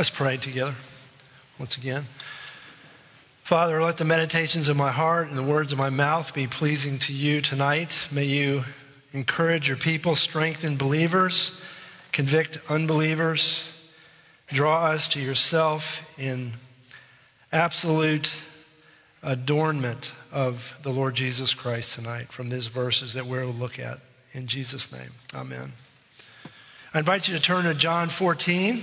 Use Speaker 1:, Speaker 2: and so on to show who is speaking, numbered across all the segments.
Speaker 1: Let's pray together once again. Father, let the meditations of my heart and the words of my mouth be pleasing to you tonight. May you encourage your people, strengthen believers, convict unbelievers, draw us to yourself in absolute adornment of the Lord Jesus Christ tonight from these verses that we'll look at. In Jesus' name, amen. I invite you to turn to John 14.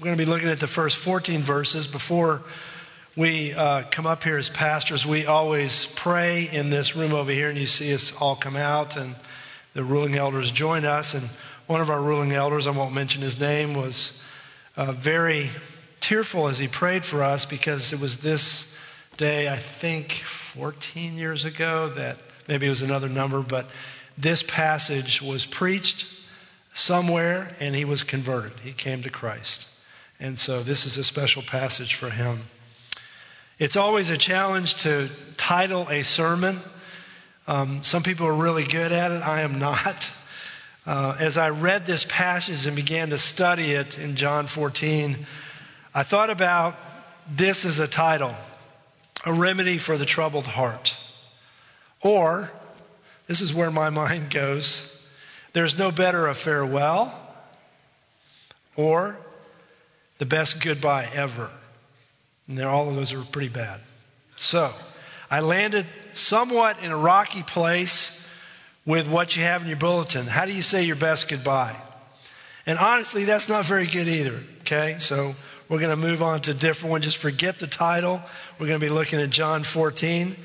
Speaker 1: We're going to be looking at the first 14 verses. Before we uh, come up here as pastors, we always pray in this room over here, and you see us all come out, and the ruling elders join us. And one of our ruling elders, I won't mention his name, was uh, very tearful as he prayed for us because it was this day, I think 14 years ago, that maybe it was another number, but this passage was preached somewhere and he was converted. He came to Christ. And so this is a special passage for him. It's always a challenge to title a sermon. Um, some people are really good at it. I am not. Uh, as I read this passage and began to study it in John 14, I thought about this as a title A Remedy for the Troubled Heart. Or, this is where my mind goes there's no better a farewell or the best goodbye ever. And all of those are pretty bad. So, I landed somewhat in a rocky place with what you have in your bulletin. How do you say your best goodbye? And honestly, that's not very good either, okay? So, we're going to move on to a different one. Just forget the title. We're going to be looking at John 14.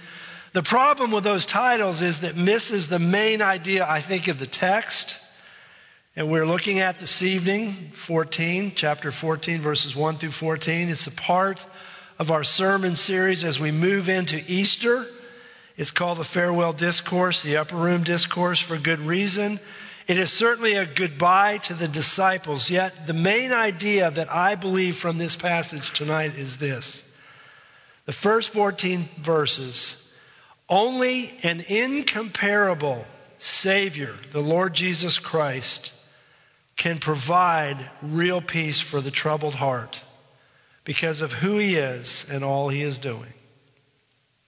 Speaker 1: The problem with those titles is that misses the main idea, I think, of the text. And we're looking at this evening 14, chapter 14, verses 1 through 14. It's a part of our sermon series as we move into Easter. It's called the Farewell Discourse, the Upper Room Discourse, for good reason. It is certainly a goodbye to the disciples, yet, the main idea that I believe from this passage tonight is this the first 14 verses only an incomparable Savior, the Lord Jesus Christ, can provide real peace for the troubled heart because of who He is and all He is doing.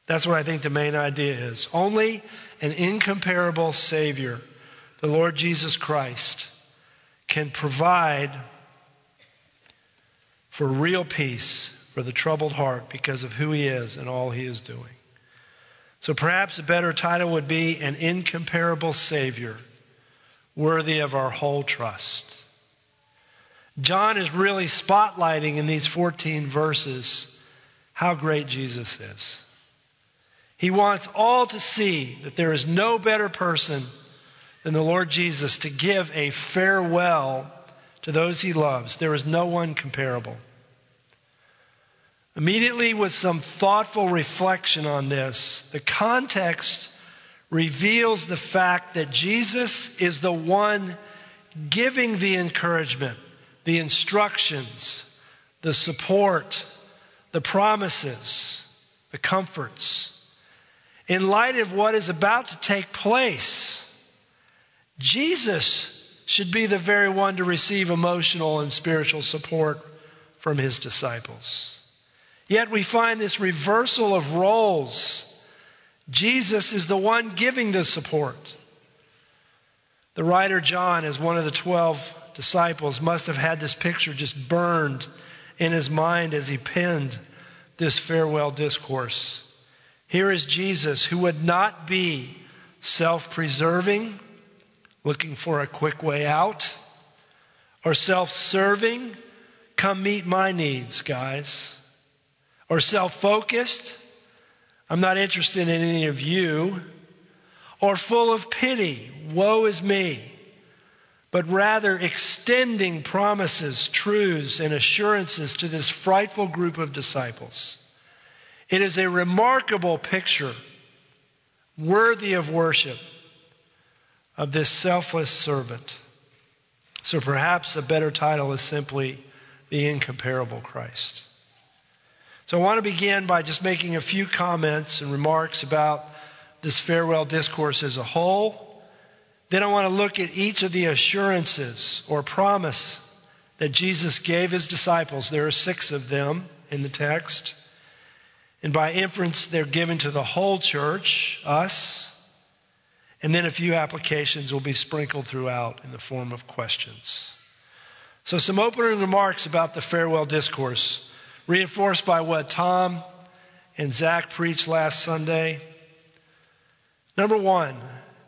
Speaker 1: That's what I think the main idea is. Only an incomparable Savior, the Lord Jesus Christ, can provide for real peace for the troubled heart because of who He is and all He is doing. So perhaps a better title would be An Incomparable Savior, worthy of our whole trust. John is really spotlighting in these 14 verses how great Jesus is. He wants all to see that there is no better person than the Lord Jesus to give a farewell to those he loves. There is no one comparable. Immediately, with some thoughtful reflection on this, the context reveals the fact that Jesus is the one giving the encouragement, the instructions, the support, the promises, the comforts. In light of what is about to take place, Jesus should be the very one to receive emotional and spiritual support from his disciples. Yet we find this reversal of roles. Jesus is the one giving the support. The writer John, as one of the 12 disciples, must have had this picture just burned in his mind as he penned this farewell discourse. Here is Jesus who would not be self preserving, looking for a quick way out, or self serving, come meet my needs, guys or self focused. I'm not interested in any of you. Or full of pity. Woe is me. But rather extending promises, truths, and assurances to this frightful group of disciples. It is a remarkable picture, worthy of worship, of this selfless servant. So perhaps a better title is simply The Incomparable Christ. So I want to begin by just making a few comments and remarks about this farewell discourse as a whole. Then I want to look at each of the assurances or promise that Jesus gave his disciples. There are six of them in the text. And by inference, they're given to the whole church, us. And then a few applications will be sprinkled throughout in the form of questions. So, some opening remarks about the farewell discourse, reinforced by what Tom and Zach preached last Sunday. Number one,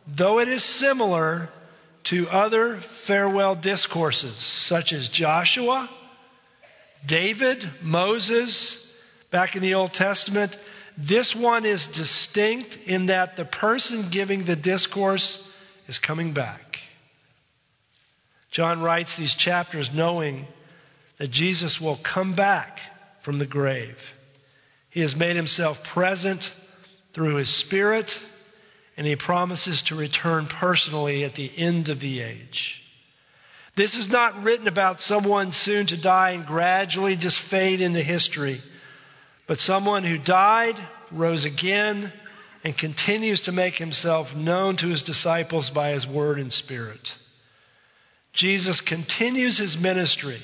Speaker 1: though it is similar to other farewell discourses, such as Joshua, David, Moses, back in the Old Testament, this one is distinct in that the person giving the discourse is coming back. John writes these chapters knowing that Jesus will come back from the grave. He has made himself present through his Spirit, and he promises to return personally at the end of the age. This is not written about someone soon to die and gradually just fade into history, but someone who died, rose again, and continues to make himself known to his disciples by his word and spirit. Jesus continues his ministry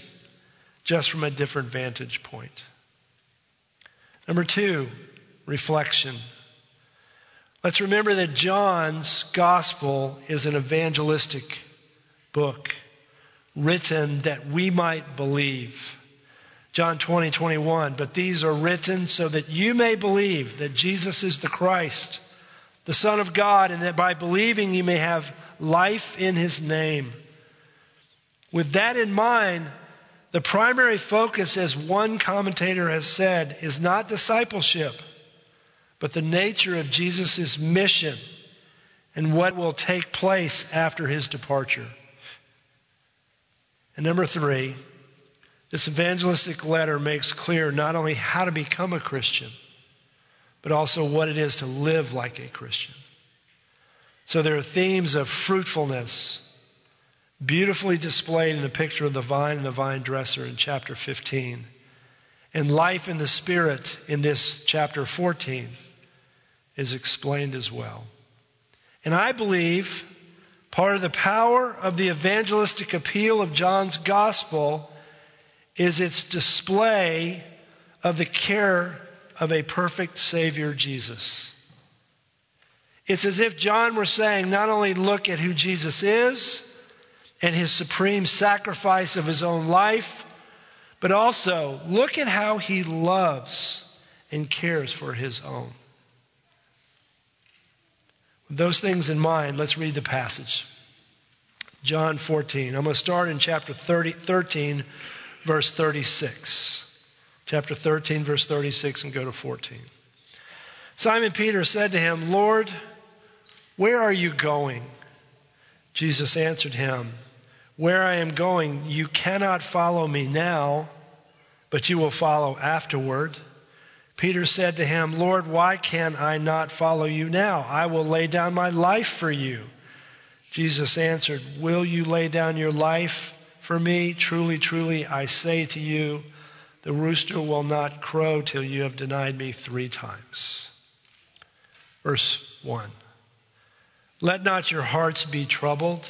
Speaker 1: just from a different vantage point. Number two, reflection. Let's remember that John's gospel is an evangelistic book written that we might believe. John 20, 21. But these are written so that you may believe that Jesus is the Christ, the Son of God, and that by believing you may have life in his name. With that in mind, the primary focus, as one commentator has said, is not discipleship, but the nature of Jesus' mission and what will take place after his departure. And number three, this evangelistic letter makes clear not only how to become a Christian, but also what it is to live like a Christian. So there are themes of fruitfulness beautifully displayed in the picture of the vine and the vine dresser in chapter 15. And life in the Spirit in this chapter 14 is explained as well. And I believe part of the power of the evangelistic appeal of John's gospel is its display of the care of a perfect Savior, Jesus. It's as if John were saying, not only look at who Jesus is, and his supreme sacrifice of his own life, but also look at how he loves and cares for his own. With those things in mind, let's read the passage. John 14. I'm going to start in chapter 30, 13, verse 36. Chapter 13, verse 36, and go to 14. Simon Peter said to him, Lord, where are you going? Jesus answered him, where I am going, you cannot follow me now, but you will follow afterward. Peter said to him, Lord, why can I not follow you now? I will lay down my life for you. Jesus answered, Will you lay down your life for me? Truly, truly, I say to you, the rooster will not crow till you have denied me three times. Verse 1 Let not your hearts be troubled.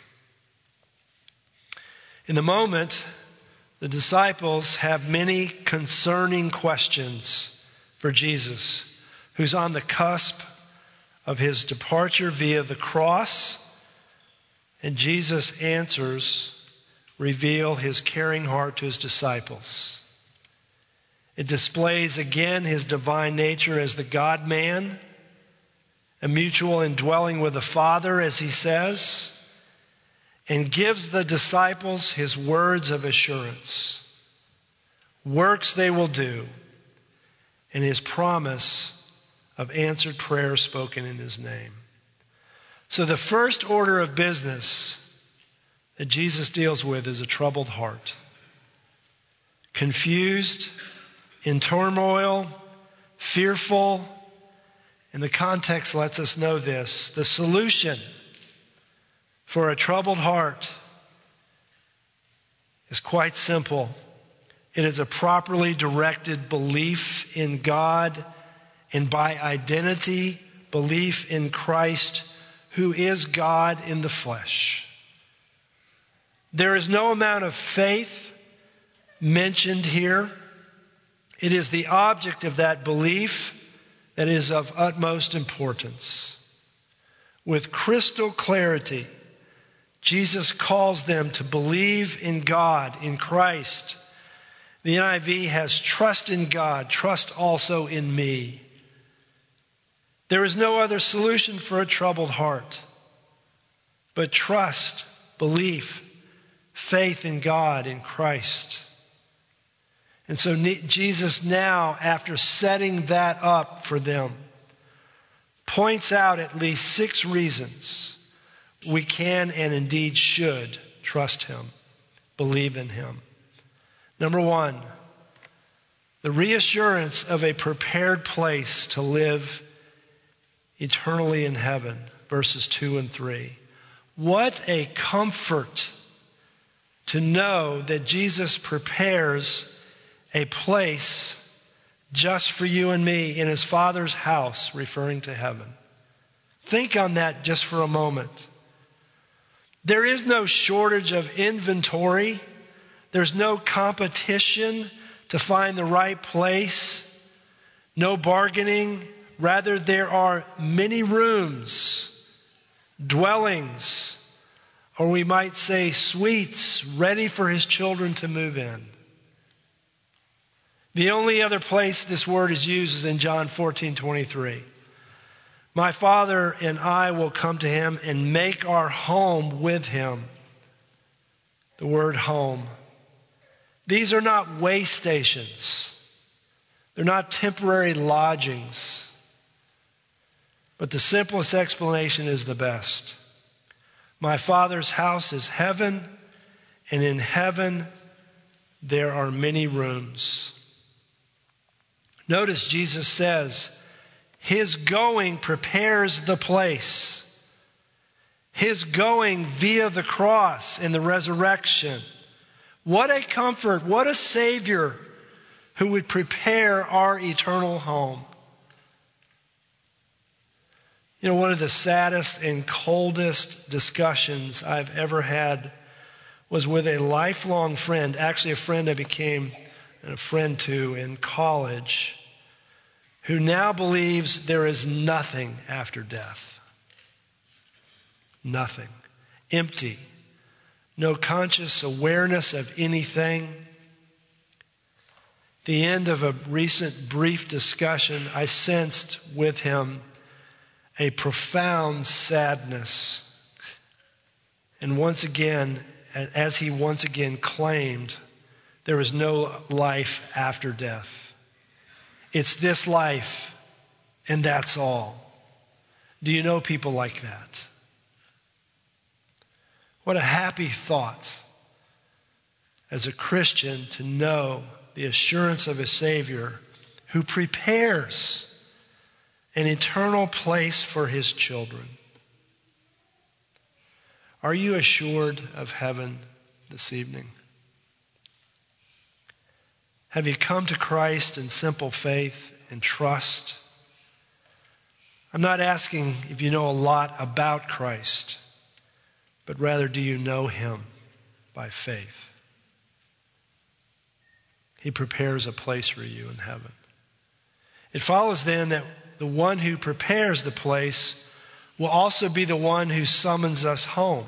Speaker 1: In the moment, the disciples have many concerning questions for Jesus, who's on the cusp of his departure via the cross. And Jesus answers reveal his caring heart to his disciples. It displays again his divine nature as the God man, a mutual indwelling with the Father, as he says, and gives the disciples his words of assurance. Works they will do, and his promise of answered prayer spoken in his name. So, the first order of business that Jesus deals with is a troubled heart. Confused, in turmoil, fearful. And the context lets us know this. The solution for a troubled heart is quite simple. It is a properly directed belief in God and by identity, belief in Christ, who is God in the flesh. There is no amount of faith mentioned here. It is the object of that belief that is of utmost importance. With crystal clarity, Jesus calls them to believe in God, in Christ. The NIV has trust in God, trust also in me. There is no other solution for a troubled heart but trust, belief, faith in God, in Christ. And so Jesus now, after setting that up for them, points out at least six reasons we can and indeed should trust him, believe in him. Number one, the reassurance of a prepared place to live eternally in heaven, verses 2 and 3. What a comfort to know that Jesus prepares a place just for you and me in his Father's house, referring to heaven. Think on that just for a moment. There is no shortage of inventory. There's no competition to find the right place. No bargaining. Rather, there are many rooms, dwellings, or we might say suites ready for his children to move in. The only other place this word is used is in John 14 23. My Father and I will come to him and make our home with him. The word home. These are not way stations, they're not temporary lodgings. But the simplest explanation is the best. My Father's house is heaven, and in heaven there are many rooms. Notice Jesus says, His going prepares the place. His going via the cross and the resurrection. What a comfort, what a Savior who would prepare our eternal home. You know, one of the saddest and coldest discussions I've ever had was with a lifelong friend, actually, a friend I became a friend to in college, who now believes there is nothing after death. Nothing. Empty. No conscious awareness of anything. the end of a recent brief discussion, I sensed with him a profound sadness. And once again, as he once again claimed, there is no life after death. It's this life, and that's all. Do you know people like that? What a happy thought as a Christian to know the assurance of a Savior who prepares an eternal place for his children. Are you assured of heaven this evening? Have you come to Christ in simple faith and trust? I'm not asking if you know a lot about Christ, but rather, do you know him by faith? He prepares a place for you in heaven. It follows then that the one who prepares the place will also be the one who summons us home.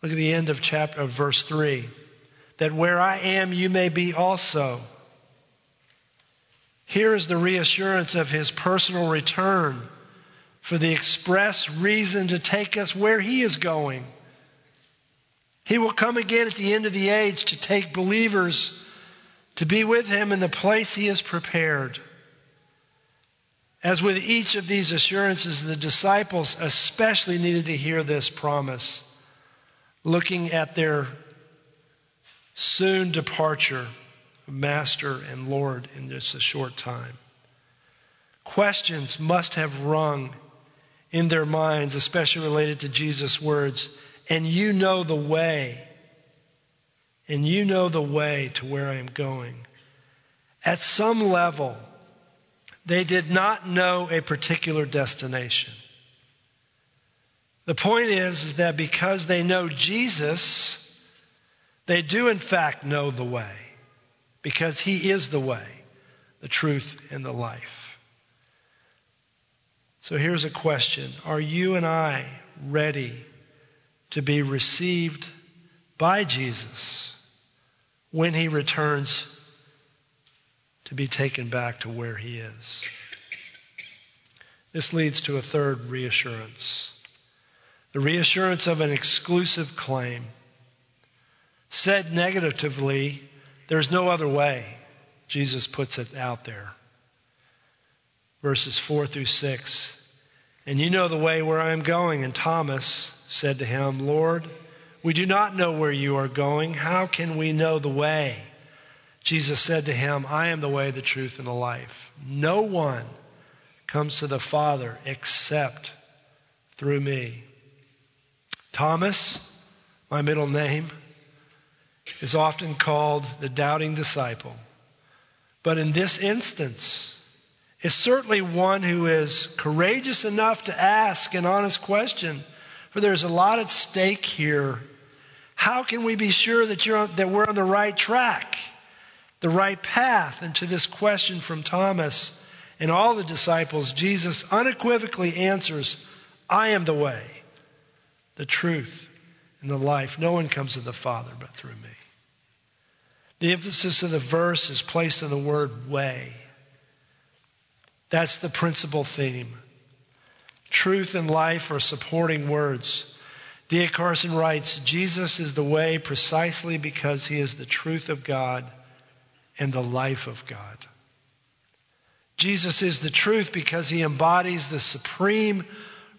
Speaker 1: Look at the end of chapter of verse 3. That where I am you may be also. Here is the reassurance of his personal return for the express reason to take us where he is going. He will come again at the end of the age to take believers to be with him in the place he has prepared. As with each of these assurances, the disciples especially needed to hear this promise, looking at their soon departure, Master and Lord, in just a short time. Questions must have rung in their minds, especially related to Jesus' words, and you know the way, and you know the way to where I am going. At some level, they did not know a particular destination. The point is, is that because they know Jesus, they do in fact know the way, because he is the way, the truth, and the life. So here's a question Are you and I ready to be received by Jesus when he returns to be taken back to where he is. This leads to a third reassurance the reassurance of an exclusive claim. Said negatively, there's no other way. Jesus puts it out there. Verses 4 through 6. And you know the way where I am going. And Thomas said to him, Lord, we do not know where you are going. How can we know the way? Jesus said to him, I am the way, the truth, and the life. No one comes to the Father except through me. Thomas, my middle name, is often called the doubting disciple. But in this instance, is certainly one who is courageous enough to ask an honest question, for there's a lot at stake here. How can we be sure that, you're on, that we're on the right track? the right path. And to this question from Thomas and all the disciples, Jesus unequivocally answers, I am the way, the truth, and the life. No one comes to the Father but through me. The emphasis of the verse is placed on the word way. That's the principal theme. Truth and life are supporting words. D.A. Carson writes Jesus is the way precisely because he is the truth of God and the life of God. Jesus is the truth because he embodies the supreme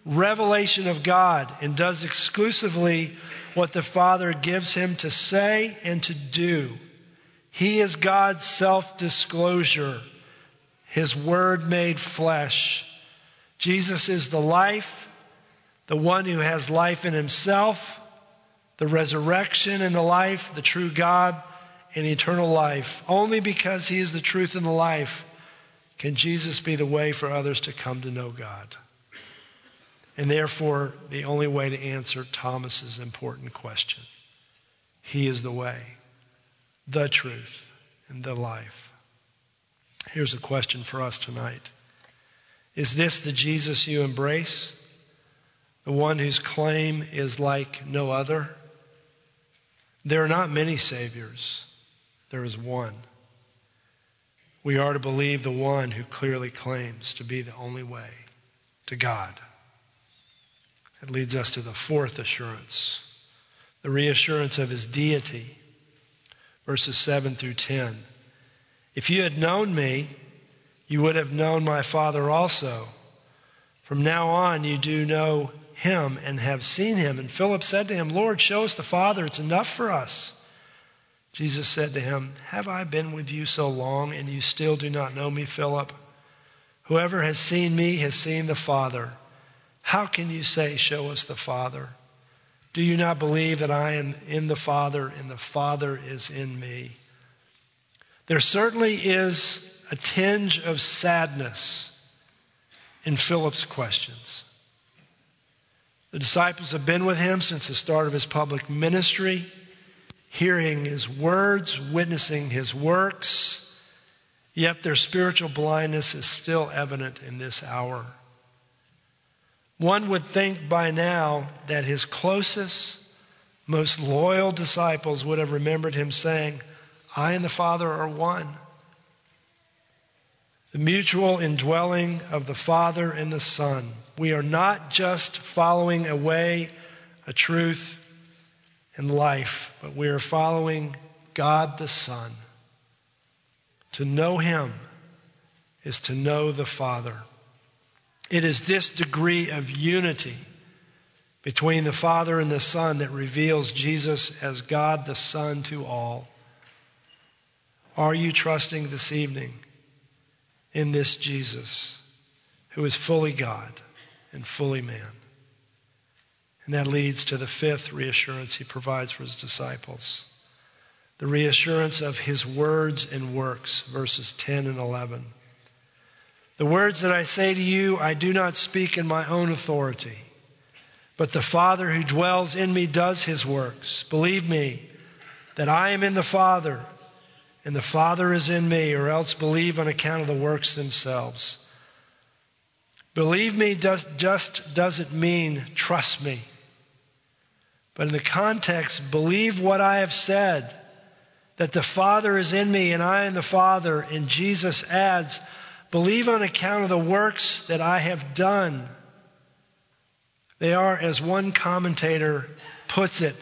Speaker 1: revelation of God and does exclusively what the Father gives him to say and to do. He is God's self disclosure, his word made flesh. Jesus is the life, the one who has life in himself, the resurrection and the life, the true God and eternal life. Only because he is the truth and the life can Jesus be the way for others to come to know God. And therefore, the only way to answer Thomas's important question. He is the way, the truth, and the life. Here's a question for us tonight. Is this the Jesus you embrace? The one whose claim is like no other? There are not many saviors. There is one. We are to believe the one who clearly claims to be the only way to God. It leads us to the fourth assurance, the reassurance of his deity. Verses 7 through 10. If you had known me, you would have known my Father also. From now on, you do know him and have seen him. And Philip said to him, Lord, show us the Father. It's enough for us. Jesus said to him, Have I been with you so long, and you still do not know me, Philip? Whoever has seen me has seen the Father. How can you say, Show us the Father? Do you not believe that I am in the Father and the Father is in me? There certainly is a tinge of sadness in Philip's questions. The disciples have been with him since the start of his public ministry, hearing his words, witnessing his works, yet their spiritual blindness is still evident in this hour. One would think by now that his closest, most loyal disciples would have remembered him saying, I and the Father are one. The mutual indwelling of the Father and the Son. We are not just following a way, a truth, and life, but we are following God the Son. To know Him is to know the Father. It is this degree of unity between the Father and the Son that reveals Jesus as God the Son to all. Are you trusting this evening in this Jesus who is fully God and fully man? And that leads to the fifth reassurance he provides for his disciples the reassurance of his words and works, verses 10 and 11. The words that I say to you, I do not speak in my own authority, but the Father who dwells in me does his works. Believe me that I am in the Father, and the Father is in me, or else believe on account of the works themselves. Believe me does, just doesn't mean trust me. But in the context, believe what I have said, that the Father is in me and I in the Father. And Jesus adds, Believe on account of the works that I have done. They are, as one commentator puts it,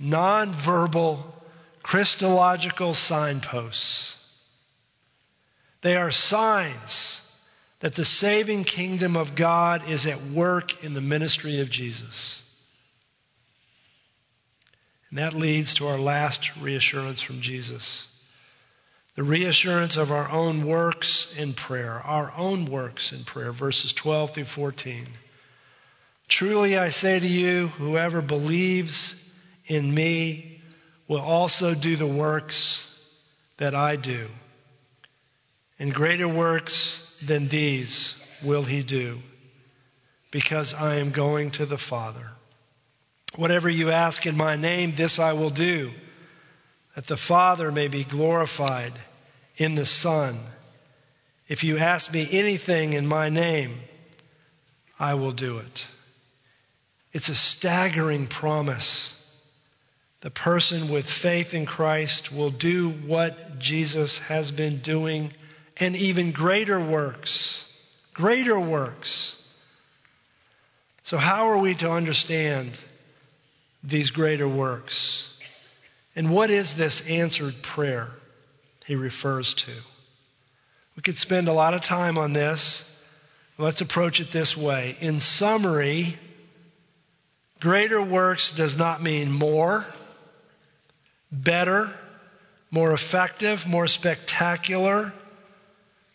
Speaker 1: nonverbal Christological signposts. They are signs that the saving kingdom of God is at work in the ministry of Jesus. And that leads to our last reassurance from Jesus the reassurance of our own works in prayer, our own works in prayer, verses 12 through 14. Truly I say to you, whoever believes in me will also do the works that I do. And greater works than these will he do, because I am going to the Father. Whatever you ask in my name, this I will do that the Father may be glorified in the Son. If you ask me anything in my name, I will do it. It's a staggering promise. The person with faith in Christ will do what Jesus has been doing and even greater works. Greater works. So, how are we to understand these greater works? And what is this answered prayer he refers to? We could spend a lot of time on this. Let's approach it this way. In summary, greater works does not mean more, better, more effective, more spectacular,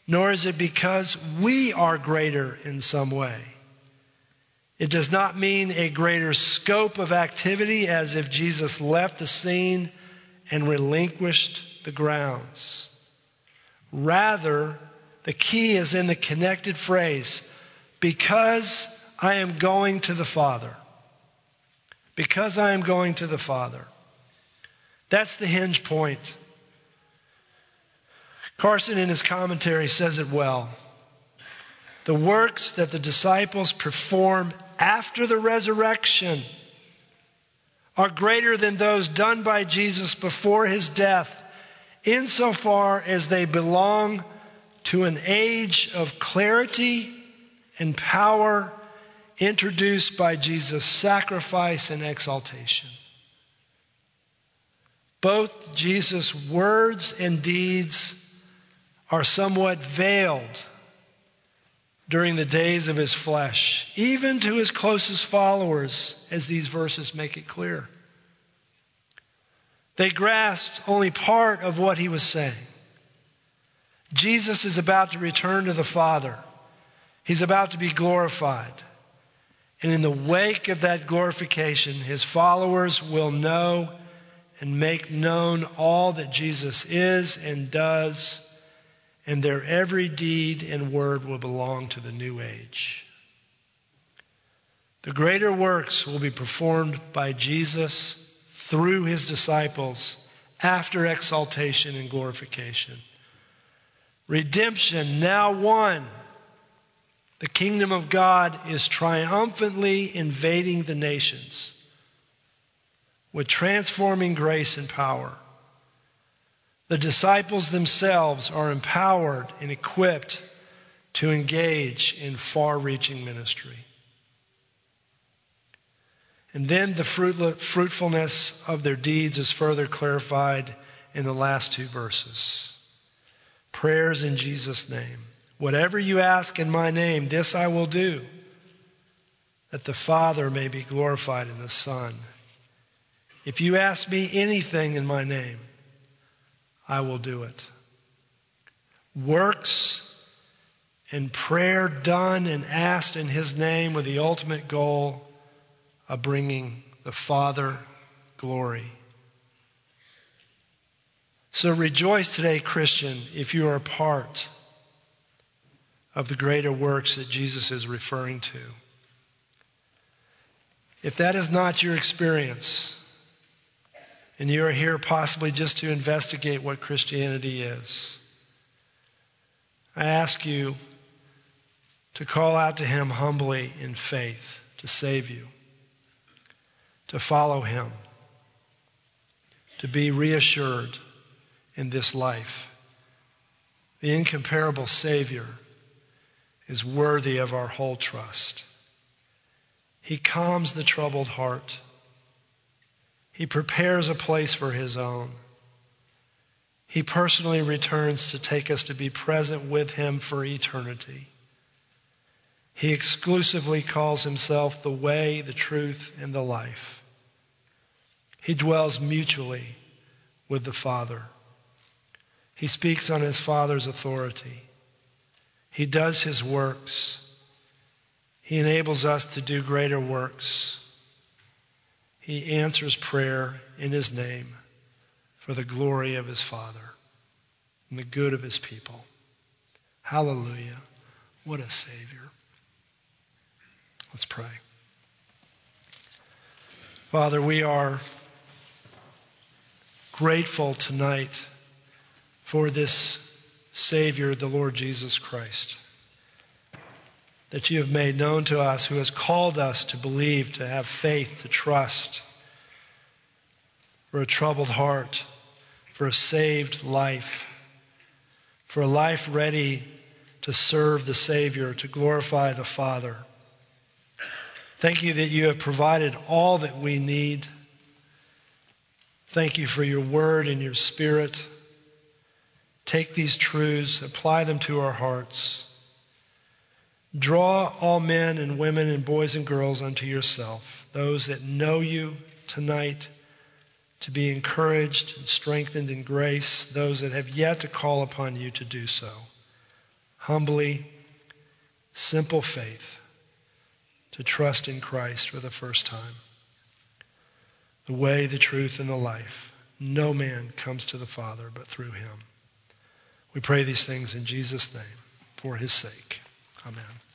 Speaker 1: nor is it because we are greater in some way. It does not mean a greater scope of activity as if Jesus left the scene and relinquished the grounds. Rather, the key is in the connected phrase, because I am going to the Father. Because I am going to the Father. That's the hinge point. Carson, in his commentary, says it well. The works that the disciples perform after the resurrection are greater than those done by Jesus before his death, insofar as they belong to an age of clarity and power introduced by Jesus' sacrifice and exaltation. Both Jesus' words and deeds are somewhat veiled during the days of his flesh, even to his closest followers, as these verses make it clear. They grasped only part of what he was saying. Jesus is about to return to the Father. He's about to be glorified. And in the wake of that glorification, his followers will know and make known all that Jesus is and does and their every deed and word will belong to the new age. The greater works will be performed by Jesus through his disciples after exaltation and glorification. Redemption now won. The kingdom of God is triumphantly invading the nations with transforming grace and power. The disciples themselves are empowered and equipped to engage in far reaching ministry. And then the fruitfulness of their deeds is further clarified in the last two verses. Prayers in Jesus' name. Whatever you ask in my name, this I will do, that the Father may be glorified in the Son. If you ask me anything in my name, I will do it. Works and prayer done and asked in His name with the ultimate goal of bringing the Father glory. So rejoice today, Christian, if you are a part of the greater works that Jesus is referring to. If that is not your experience, and you are here possibly just to investigate what Christianity is. I ask you to call out to Him humbly in faith to save you, to follow Him, to be reassured in this life. The incomparable Savior is worthy of our whole trust. He calms the troubled heart. He prepares a place for his own. He personally returns to take us to be present with him for eternity. He exclusively calls himself the way, the truth, and the life. He dwells mutually with the Father. He speaks on his Father's authority. He does his works. He enables us to do greater works. He answers prayer in his name for the glory of his Father and the good of his people. Hallelujah. What a Savior. Let's pray. Father, we are grateful tonight for this Savior, the Lord Jesus Christ that you have made known to us, who has called us to believe, to have faith, to trust, for a troubled heart, for a saved life, for a life ready to serve the Savior, to glorify the Father. Thank you that you have provided all that we need. Thank you for your word and your spirit. Take these truths, apply them to our hearts. Draw all men and women and boys and girls unto yourself, those that know you tonight to be encouraged and strengthened in grace, those that have yet to call upon you to do so. Humbly, simple faith to trust in Christ for the first time. The way, the truth, and the life. No man comes to the Father but through him. We pray these things in Jesus' name for his sake. Amen.